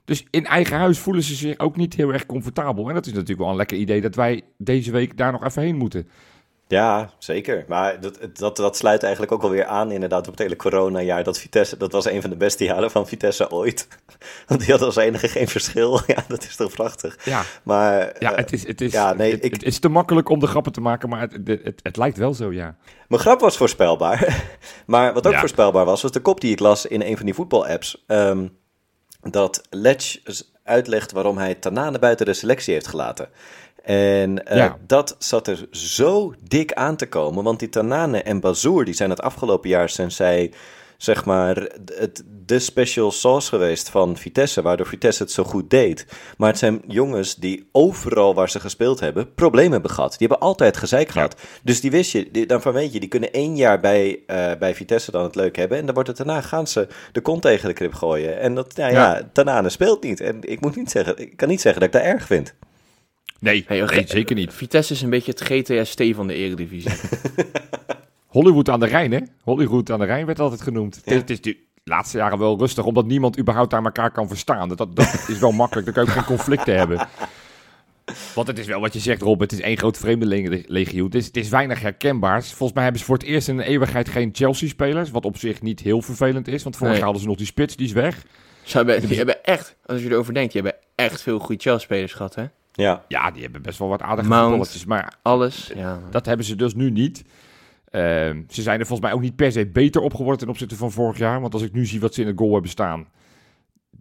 Dus in eigen huis voelen ze zich ook niet heel erg comfortabel. En dat is natuurlijk wel een lekker idee dat wij deze week daar nog even heen moeten. Ja, zeker. Maar dat, dat, dat sluit eigenlijk ook alweer aan inderdaad op het hele coronajaar. Dat Vitesse, dat was een van de beste jaren van Vitesse ooit. Want die had als enige geen verschil. Ja, dat is toch prachtig. Ja, Maar ja eh, het, is, het, is, ja, nee, het, ik- het is te makkelijk om de grappen te maken, maar het, het, het, het lijkt wel zo, ja. Mijn grap was voorspelbaar. Maar wat ook Ja. voorspelbaar was, was de kop die ik las in een van die voetbalapps. ehm dat Letch uitlegt waarom hij Tanane buiten de selectie heeft gelaten. En eh, Ja. dat zat er zo dik aan te komen. Want die Tanane en Bazoer, die zijn het afgelopen jaar sinds zij zeg maar, het, de special sauce geweest van Vitesse, waardoor Vitesse het zo goed deed. Maar het zijn jongens die overal waar ze gespeeld hebben, problemen hebben gehad. Die hebben altijd gezeik gehad. Dus die wist je, die, daarvan weet je, die kunnen één jaar bij, eh, bij Vitesse dan het leuk hebben. En dan wordt het daarna, gaan ze de kont tegen de krip gooien. En dat, nou ja, ja Tanane speelt niet. En ik moet niet zeggen, ik kan niet zeggen dat ik dat erg vind. Nee, nee, zeker niet. Vitesse is een beetje het GTST van de Eredivisie. Hollywood aan de Rijn, hè? Hollywood aan de Rijn werd altijd genoemd. Het, is de laatste jaren wel rustig, omdat niemand überhaupt aan elkaar kan verstaan. Dat, dat is wel makkelijk, dan kan je ook geen conflicten hebben. Want het is wel wat je zegt, Rob, het is één groot vreemdelingenlegioen. Het is, het is weinig herkenbaars. Volgens mij hebben ze voor het eerst in een eeuwigheid geen Chelsea-spelers, wat op zich niet heel vervelend is, want vorig jaar hadden ze nog die spits, die is weg. Ze hebben, die hebben echt, als je erover denkt, die hebben echt veel goede Chelsea-spelers gehad, hè? Ja. ja, die hebben best wel wat aardige balletjes, maar alles. Ja. Dat hebben ze dus nu niet. Ehm, ze zijn er volgens mij ook niet per se beter op geworden ten opzichte van vorig jaar. Want als ik nu zie wat ze in het goal hebben staan.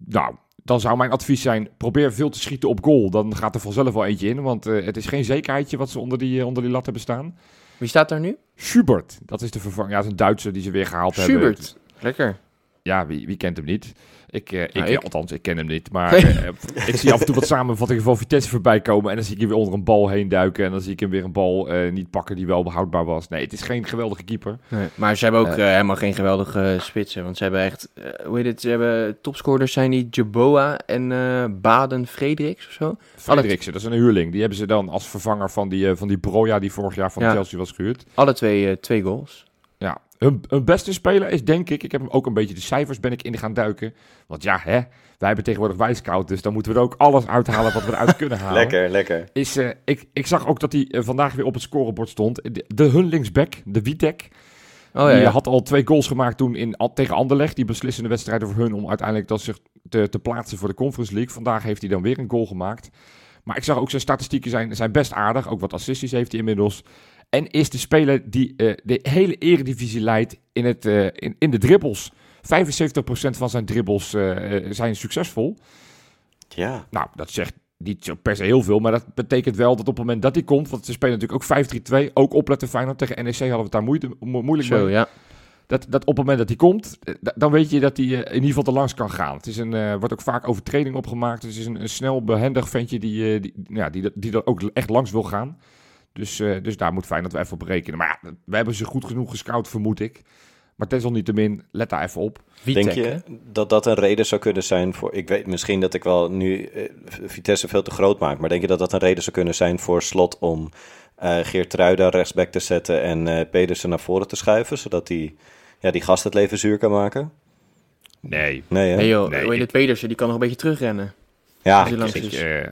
Nou, dan zou mijn advies zijn: probeer veel te schieten op goal. Dan gaat er vanzelf wel eentje in. Want uh, het is geen zekerheidje wat ze onder die, uh, onder die lat hebben staan. Wie staat daar nu? Schubert. Dat is de vervanger. Ja, dat is een Duitser die ze weer gehaald Schubert. hebben. Schubert. Lekker. Ja, wie, wie kent hem niet? Ik, uh, ik, ik, althans, ik ken hem niet. Maar uh, ik zie af en toe wat samenvattingen van Vitesse voorbij komen. En dan zie ik hem weer onder een bal heen duiken. En dan zie ik hem weer een bal uh, niet pakken die wel behoudbaar was. Nee, het is geen geweldige keeper. Nee, maar ze hebben ook helemaal geen geweldige spitsen. Want ze hebben echt, hoe heet het, ze hebben topscorers zijn die Jaboa en Baden Frederiks of zo. Frederiksen, dat is een huurling. Die hebben ze dan als vervanger van die, van die Broja die vorig jaar van ja. Chelsea was gehuurd. Alle twee, twee goals. Ja, hun, hun, beste speler is denk ik, ik heb hem ook een beetje de cijfers ben ik in gaan duiken. Want ja, hè, wij hebben tegenwoordig wijscout, dus dan moeten we er ook alles uithalen wat we eruit kunnen halen. lekker, lekker. Is, uh, ik, ik zag ook dat hij uh, vandaag weer op het scorebord stond. De, de hun linksback, de Witek. Oh, ja, die ja. had al twee goals gemaakt toen in, tegen Anderlecht. Die beslissende wedstrijd voor hun om uiteindelijk dat zich te, te plaatsen voor de Conference League. Vandaag heeft hij dan weer een goal gemaakt. Maar ik zag ook zijn statistieken zijn, zijn best aardig. Ook wat assists heeft hij inmiddels. En is de speler die uh, de hele eredivisie leidt in, het, uh, in, in de dribbles. 75% van zijn dribbles uh, zijn succesvol. Ja. Nou, dat zegt niet per se heel veel, maar dat betekent wel dat op het moment dat hij komt, want ze spelen natuurlijk ook 5-3-2, ook opletten Feyenoord tegen NEC hadden we het daar moeite, mo moeilijk Zo, mee. Ja. Dat, dat op het moment dat hij komt, dan weet je dat hij in ieder geval te langs kan gaan. Het is een, uh, wordt ook vaak overtreding opgemaakt. Het is een, een snel, behendig ventje die, uh, die, ja, die, die er ook echt langs wil gaan. Dus, uh, dus daar moet fijn dat we even op rekenen. Maar ja, we hebben ze goed genoeg gescout, vermoed ik. Maar desalniettemin, let daar even op. Wie Denk je dat dat een reden zou kunnen zijn voor... Ik weet misschien dat ik wel nu uh, Vitesse veel te groot maak... maar denk je dat dat een reden zou kunnen zijn voor Slot... om uh, Geert Ruida rechtsback te zetten en uh, Pedersen naar voren te schuiven... zodat die, ja, die gast het leven zuur kan maken? Nee. Nee, hè? nee joh. Nee, ik- Pedersen, die kan nog een beetje terugrennen. Ja, Als hij langs Ik, is. eh,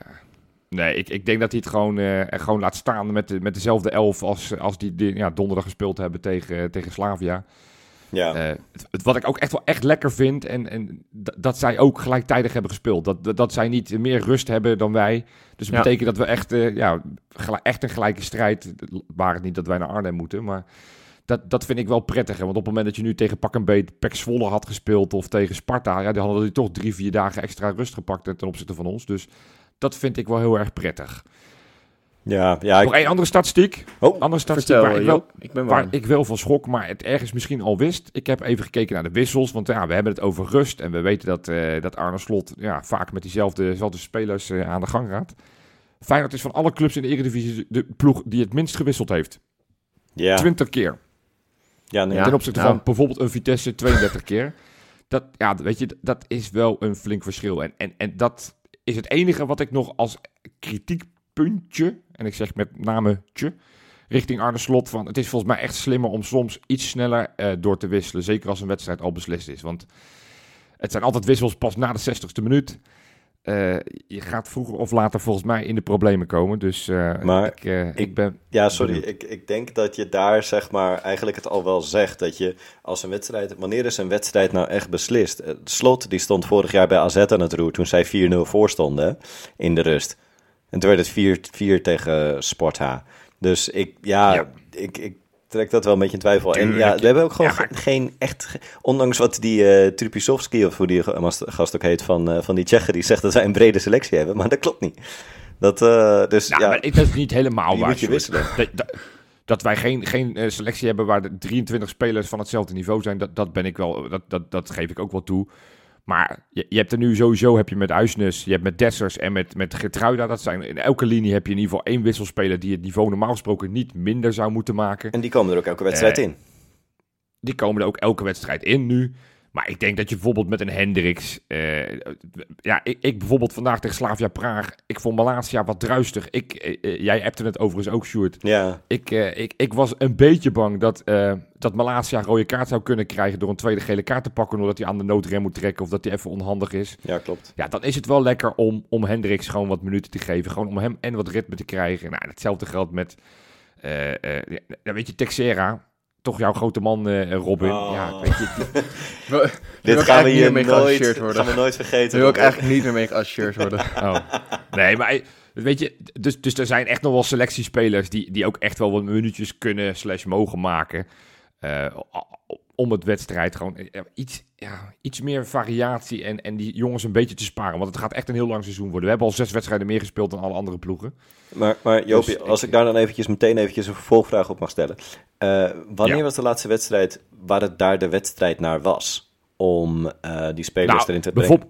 nee, ik, ik denk dat hij het gewoon, eh, er gewoon laat staan met, de, met dezelfde elf als, als die, die ja, donderdag gespeeld hebben tegen, tegen Slavia. ja. Eh, het, het- wat ik ook echt wel echt lekker vind, en, en dat zij ook gelijktijdig hebben gespeeld. Dat, dat, dat zij niet meer rust hebben dan wij. Dus dat Ja. betekent dat we echt, eh, ja, echt een gelijke strijd, waar het niet dat wij naar Arnhem moeten, maar dat, dat vind ik wel prettig. hè. Want op het moment dat je nu tegen pak en beet Pek Zwolle had gespeeld of tegen Sparta, ja, die hadden die toch drie, vier dagen extra rust gepakt ten opzichte van ons. Dus dat vind ik wel heel erg prettig. ja, ja. Nog Ik, één andere statistiek. oh, Andere statistiek Vertel, waar ik, wel. Ik ben waar ik wel van schrok, maar het ergens misschien al wist. Ik heb even gekeken naar de wissels, want ja, we hebben het over rust. En we weten dat, eh, dat Arne Slot ja, vaak met diezelfde, dezelfde spelers eh, aan de gang gaat. Feyenoord is van alle clubs in de Eredivisie de ploeg die het minst gewisseld heeft. ja. 20 keer. Ja, nee. Ten opzichte nou. van bijvoorbeeld een Vitesse 32 keer. Dat, ja, weet je, dat is wel een flink verschil. En, en, en dat is het enige wat ik nog als kritiekpuntje, en ik zeg met name tje, richting Arne Slot van, het is volgens mij echt slimmer om soms iets sneller eh, door te wisselen. Zeker als een wedstrijd al beslist is. Want het zijn altijd wissels pas na de 60ste minuut. Eh, je gaat vroeger of later volgens mij in de problemen komen. Dus eh, Maar ik, eh, ik, ik- ben... Ja, sorry. benieuwd. Ik, ik denk dat je daar zeg maar eigenlijk het al wel zegt. Dat je als een wedstrijd... Wanneer is een wedstrijd nou echt beslist? Slot die stond vorig jaar bij AZ aan het roer toen zij 4-0 voor stonden hè, in de rust. En toen werd het 4-4 tegen Sport H. Dus ik, ja, Ja. Ik, ik trek dat wel een beetje in twijfel. En ja, we hebben ook gewoon Ja, maar- ge- geen echt... Ondanks wat die eh Trupisovski, of hoe die gast ook heet van, eh, van die Tsjechen... die zegt dat wij een brede selectie hebben. Maar dat klopt niet. Dat, eh, dus Nou, ja, maar ik- dat is niet helemaal Die waar. moet je wisselen. Dat- dat- dat wij geen, geen selectie hebben waar de 23 spelers van hetzelfde niveau zijn, dat, dat ben ik wel, dat, dat, dat geef ik ook wel toe. Maar je, je hebt er nu sowieso, heb je met Uisnes, je hebt met Dessers en met, met Getruida, dat zijn, in elke linie heb je in ieder geval één wisselspeler die het niveau normaal gesproken niet minder zou moeten maken. En die komen er ook elke wedstrijd Eh, in. Die komen er ook elke wedstrijd in nu. Maar ik denk dat je bijvoorbeeld met een Hendricks... eh, ja, ik, ik bijvoorbeeld vandaag tegen Slavia Praag... Ik vond Malasia wat druistig. Ik, eh, eh, jij appte het overigens ook, Sjoerd. Ja, Ik, ik, ik was een beetje bang dat, dat Malasia een rode kaart zou kunnen krijgen... door een tweede gele kaart te pakken... omdat hij aan de noodrem moet trekken... of dat hij even onhandig is. ja, klopt. Ja, dan is het wel lekker om, om Hendricks gewoon wat minuten te geven. Gewoon om hem en wat ritme te krijgen. Nou, hetzelfde geldt met, ja, weet je, Texera. Toch jouw grote man, eh, Robin. Oh. Ja, weet je, die- Dit gaan we hier nooit, worden. gaan we nooit vergeten. Daar wil ik eigenlijk niet meer mee geassocieerd worden. Oh. Nee, maar weet je, dus, dus er zijn echt nog wel selectiespelers die, die ook echt wel wat minuutjes kunnen slash mogen maken. Eh, om het wedstrijd gewoon eh, iets, ja, iets meer variatie en, en die jongens een beetje te sparen. Want het gaat echt een heel lang seizoen worden. We hebben al zes wedstrijden meer gespeeld dan alle andere ploegen. Maar, maar Joopie, Dus als ik- ik daar dan eventjes meteen eventjes een vervolgvraag op mag stellen. Eh, wanneer Ja. was de laatste wedstrijd waar het daar de wedstrijd naar was? Om die spelers Nou, erin te brengen?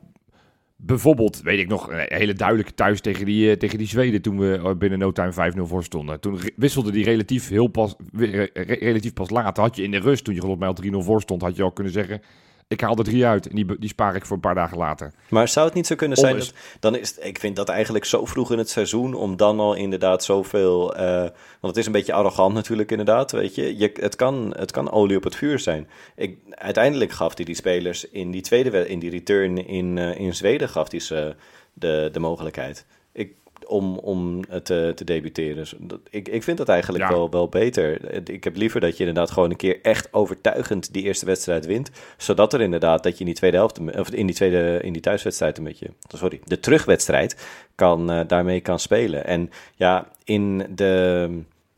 Bijvoorbeeld, weet ik nog, een hele duidelijke thuis tegen die, eh, tegen die Zweden toen we eh, binnen no time 5-0 voor stonden. Toen wisselde die relatief, heel pas, re- re- relatief pas laat. Had je in de rust, toen je geloof mij al 3-0 voor stond, had je al kunnen zeggen, ik haal er drie uit en die, die spaar ik voor een paar dagen later. Maar zou het niet zo kunnen zijn dat... Dan is het, ik vind dat eigenlijk zo vroeg in het seizoen... om dan al inderdaad zoveel... eh, want het is een beetje arrogant natuurlijk inderdaad, weet je. je het, kan, het kan olie op het vuur zijn. Ik, uiteindelijk gaf hij die spelers in die tweede... in die return in, eh, in Zweden gaf hij ze de, de mogelijkheid. Om, om te, te debuteren. Dus dat- ik, ik vind dat eigenlijk Ja. wel, wel beter. Ik heb liever dat je inderdaad gewoon een keer echt overtuigend die eerste wedstrijd wint. Zodat er inderdaad dat je in die tweede helft, of in die tweede, in die thuiswedstrijd een beetje, sorry, de terugwedstrijd kan, eh, daarmee kan spelen. En ja, in de,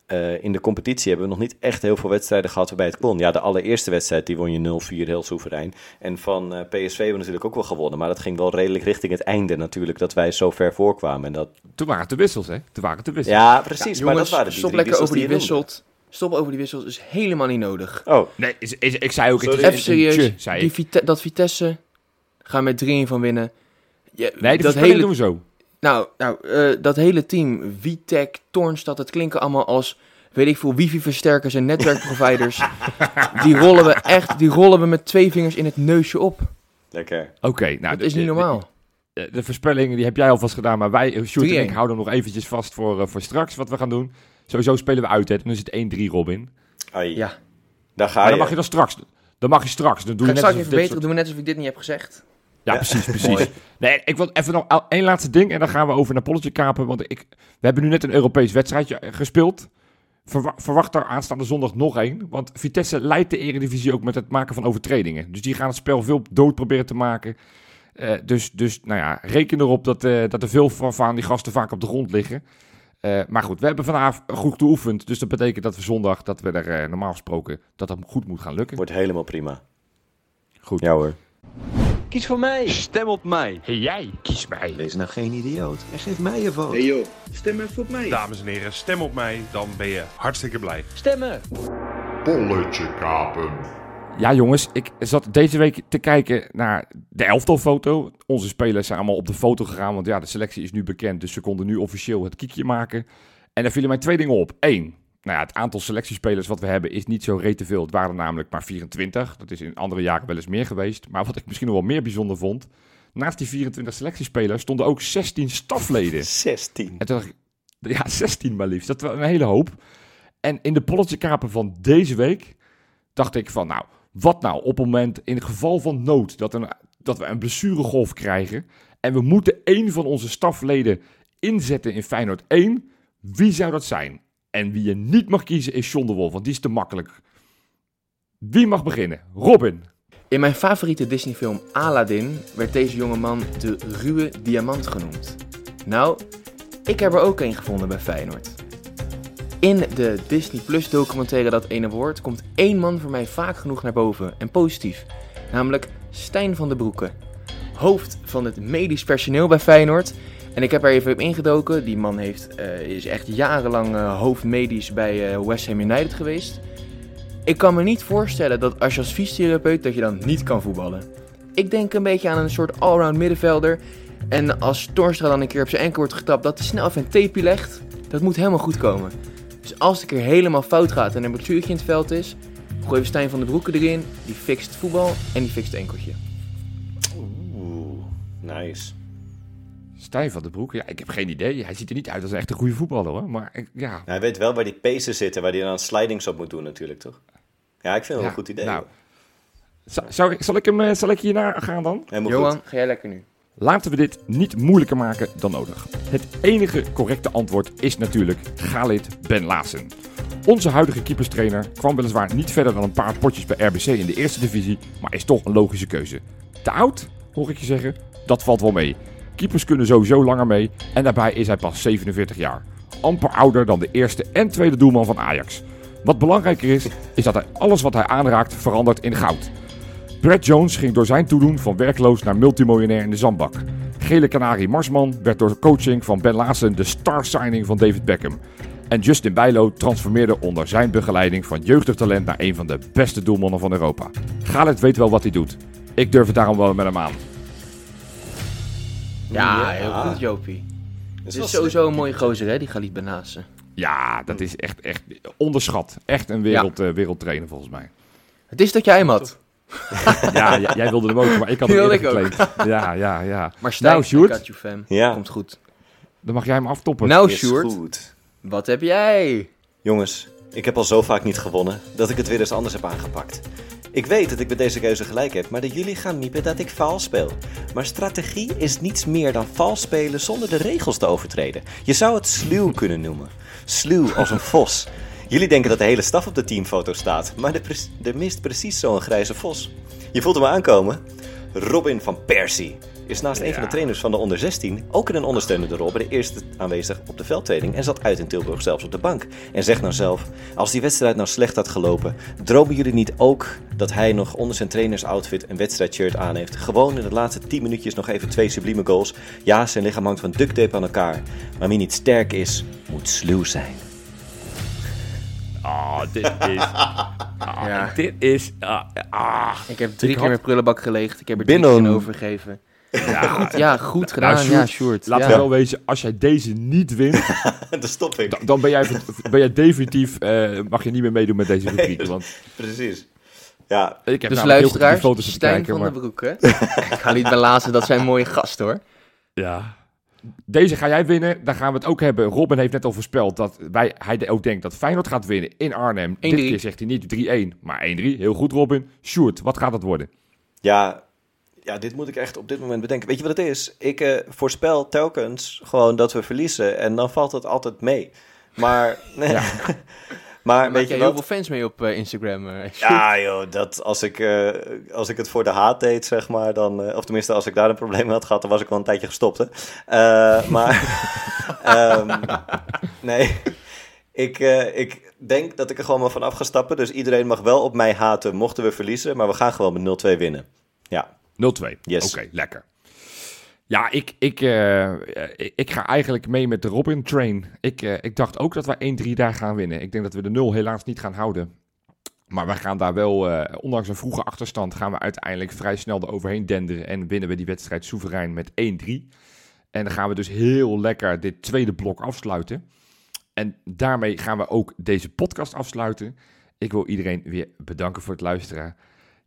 eh, in de competitie hebben we nog niet echt heel veel wedstrijden gehad waarbij het kon. Ja, de allereerste wedstrijd die won je 0-4 heel soeverein. En van eh, PSV hebben we natuurlijk ook wel gewonnen. Maar dat ging wel redelijk richting het einde natuurlijk, dat wij zo ver voorkwamen. En dat, Toen waren het de wissels, hè? Toen waren het de wissels. ja, precies. maar dat waren die stop lekker over die wissels je wissels. Stop over die wissels is helemaal niet nodig. Oh, Nee, is, is- ik zei ook, het Sorry. Even serieus, tje, zei die ik. Vite- dat Vitesse gaan met 3-1 van winnen. Ja, Nee, dat hele... hele, doen we zo. Nou, nou eh, dat hele team, Vitek, Tornstad, het klinken allemaal als, weet ik veel, wifi-versterkers en netwerkproviders. die rollen we echt, die rollen we met twee vingers in het neusje op. lekker. Oké, nou... dat is niet normaal. De, de voorspellingen die heb jij alvast gedaan, maar wij, eh, Sjoerd en 3-1. ik, houden nog eventjes vast voor, eh, voor straks wat we gaan doen. Sowieso spelen we uit, hè. Dan is het 1-3, Robin. Ai, Ja. Daar ga Maar je. dan mag je dan straks. Dan mag je straks. Dan doe je ik net alsof even dit beter doen, we net alsof ik dit niet heb gezegd. Ja, precies, precies. nee, ik wil even nog één laatste ding en dan gaan we over naar Polletje kapen. Want ik, we hebben nu net een Europees wedstrijdje eh, gespeeld. Verwa- verwacht er aanstaande zondag nog één. Want Vitesse leidt de Eredivisie ook met het maken van overtredingen. Dus die gaan het spel veel dood proberen te maken. Eh, dus, dus, nou ja, reken erop dat, eh, dat er veel van, van die gasten vaak op de grond liggen. Maar goed, we hebben vanavond goed geoefend. Dus dat betekent dat we zondag, dat we er normaal gesproken, dat dat goed moet gaan lukken. Wordt helemaal prima. Goed. Ja hoor. Kies voor mij. Stem op mij. Hey, jij, kies mij. Wees nou geen idioot en geef mij je vote. Hey joh, stem even op mij. Dames en heren, stem op mij, dan ben je hartstikke blij. Stemmen. Polletje kapen. Ja, jongens, ik zat deze week te kijken naar de elftalfoto. Onze spelers zijn allemaal op de foto gegaan, want ja, de selectie is nu bekend, dus ze konden nu officieel het kiekje maken. En daar vielen mij twee dingen op. Eén, nou ja, het aantal selectiespelers wat we hebben is niet zo rete veel. Het waren namelijk maar 24. Dat is in andere jaren wel eens meer geweest. Maar wat ik misschien nog wel meer bijzonder vond, naast die 24 selectiespelers stonden ook 16 stafleden. 16. En toen dacht ik, ja, 16 maar liefst. Dat was een hele hoop. En in de polletje kapen van deze week dacht ik van, nou, wat nou op het moment in het geval van nood dat, een, dat we een blessuregolf krijgen en we moeten één van onze stafleden inzetten in Feyenoord 1, wie zou dat zijn? En wie je niet mag kiezen is John de want die is te makkelijk. Wie mag beginnen? Robin. In mijn favoriete Disney-film Aladdin werd deze jongeman de ruwe diamant genoemd. Nou, ik heb er ook een gevonden bij Feyenoord. In de Disney Plus documentaire Dat Ene Woord komt één man voor mij vaak genoeg naar boven en positief. Namelijk Stijn van den Broeke. Hoofd van het medisch personeel bij Feyenoord, En ik heb er even op ingedoken. Die man heeft, eh, is echt jarenlang eh, hoofdmedisch bij eh, West Ham United geweest. Ik kan me niet voorstellen dat als je als fysiotherapeut dat je dan niet kan voetballen. Ik denk een beetje aan een soort allround middenvelder. En als Torstra dan een keer op zijn enkel wordt getapt, dat hij snel even een tapeje legt. Dat moet helemaal goed komen. Dus als het een keer helemaal fout gaat en een blessuurtje in het veld is, gooi we Stijn van de Broeken erin. Die fixt voetbal en die fixt enkeltje. Oeh, nice. Stijn van de Broek, ja, ik heb geen idee. Hij ziet er niet uit als een echt een goede voetballer hoor. Maar ik- ja, Nou, hij weet wel waar die pezen zitten, waar hij dan slidings op moet doen natuurlijk, toch? Ja, ik vind het wel een goed idee. nou. Zal, zal, ik- zal ik hem, eh, zal ik hierna gaan dan? Helemaal Johan, goed. ga jij lekker nu. Laten we dit niet moeilijker maken dan nodig. Het enige correcte antwoord is natuurlijk Khalid Ben Laassen. Onze huidige keeperstrainer kwam weliswaar niet verder dan een paar potjes bij RBC in de eerste divisie, maar is toch een logische keuze. Te oud, hoor ik je zeggen? Dat valt wel mee. Keepers kunnen sowieso langer mee en daarbij is hij pas 47 jaar. Amper ouder dan de eerste en tweede doelman van Ajax. Wat belangrijker is, is dat hij alles wat hij aanraakt verandert in goud. Brad Jones ging door zijn toedoen van werkloos naar multimiljonair in de zandbak. Gele Canarie Marsman werd door coaching van Ben Laassen de star signing van David Beckham. En Justin Bijlo transformeerde onder zijn begeleiding van jeugdig talent naar een van de beste doelmannen van Europa. Galet weet wel wat hij doet. Ik durf het daarom wel met hem aan. Ja, Ja. heel goed Jopie. Het is sowieso een mooie gozer hè, die Galit Benassen. Ja, dat is echt, echt onderschat. Echt een wereld, eh, wereldtrainer volgens mij. Het is dat jij hem had. Ja, jij wilde hem ook, maar ik had hem eerder ik geclaimd. Ja, ja, ja. Maar Stijn, Nou, Sjoerd. I got you, fam. Ja. Komt goed. Dan mag jij hem aftoppen. Nou, Is Sjoerd, goed. wat heb jij? Jongens, ik heb al zo vaak niet gewonnen dat ik het weer eens anders heb aangepakt. Ik weet dat ik met deze keuze gelijk heb, maar dat jullie gaan miepen dat ik vals speel. Maar strategie is niets meer dan vals spelen zonder de regels te overtreden. Je zou het sluw kunnen noemen. Sluw als een vos. Jullie denken dat de hele staf op de teamfoto staat, maar er, mist precies zo'n grijze vos. Je voelt hem aankomen. Robin van Persie is naast een van de trainers van de onder 16 ook in een ondersteunende rol bij de eerste aanwezig op de veldtraining en zat uit in Tilburg zelfs op de bank. En zegt nou zelf, als die wedstrijd nou slecht had gelopen, dromen jullie niet ook dat hij nog onder zijn trainersoutfit een wedstrijdshirt aan heeft? Gewoon in de laatste 10 minuutjes nog even twee sublieme goals. Ja, zijn lichaam hangt van duct tape aan elkaar, maar wie niet sterk is, moet sluw zijn. Ah, dit is... Ah, Ja. Dit is... ah, ah. Ik heb drie Ik keer had- met prullenbak geleegd. Ik heb er drie Binnen. keer in overgegeven. Ja, goed, ja, goed gedaan. Nou, ja, Sjoerd, we wel wezen, als jij deze niet wint, Daar stop ik. dan, dan ben, jij, ben jij definitief, eh, mag je niet meer meedoen met deze rubriek. Want Precies. Ja, ik heb Dus luisteraars, foto's te Stijn kijken. van Maar, de Broek, hè? Ik ga niet belazen, dat zijn mooie gasten, hoor. ja. Deze ga jij winnen, daar gaan we het ook hebben. Robin heeft net al voorspeld dat wij, hij ook denkt dat Feyenoord gaat winnen in Arnhem. Dit 1-3. keer zegt hij niet 3-1, maar 1-3. Heel goed Robin. Sjoerd, wat gaat het worden? Ja, ja, dit moet ik echt op dit moment bedenken. Weet je wat het is? Ik eh, voorspel telkens gewoon dat we verliezen en dan valt het altijd mee. Maar, nee. Ja. maar weet je je heel veel fans mee op eh, Instagram. eh. Ja joh, dat als ik, als ik het voor de haat deed, zeg maar, dan, of tenminste als ik daar een probleem mee had gehad, dan was ik wel een tijdje gestopt. Hè? Maar, ehm, nee, ik, ik denk dat ik er gewoon maar van af ga stappen. Dus iedereen mag wel op mij haten, mochten we verliezen, maar we gaan gewoon met 0-2 winnen. Ja, 0-2. Yes. Oké, lekker. Ja, ik, ik, eh, ik, ik ga eigenlijk mee met de Robin Train. Ik, eh, ik dacht ook dat wij 1-3 daar gaan winnen. Ik denk dat we de 0 helaas niet gaan houden. Maar we gaan daar wel, eh, ondanks een vroege achterstand, gaan we uiteindelijk vrij snel eroverheen denderen. En winnen we die wedstrijd soeverein met 1-3. En dan gaan we dus heel lekker dit tweede blok afsluiten. En daarmee gaan we ook deze podcast afsluiten. Ik wil iedereen weer bedanken voor het luisteren.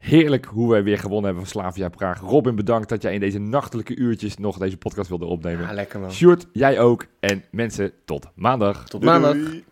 Heerlijk hoe wij weer gewonnen hebben van Slavia Praag. Robin, bedankt dat jij in deze nachtelijke uurtjes nog deze podcast wilde opnemen. Ja, lekker man. Sjoerd, jij ook. En mensen, tot maandag. Tot Doei, maandag. doei.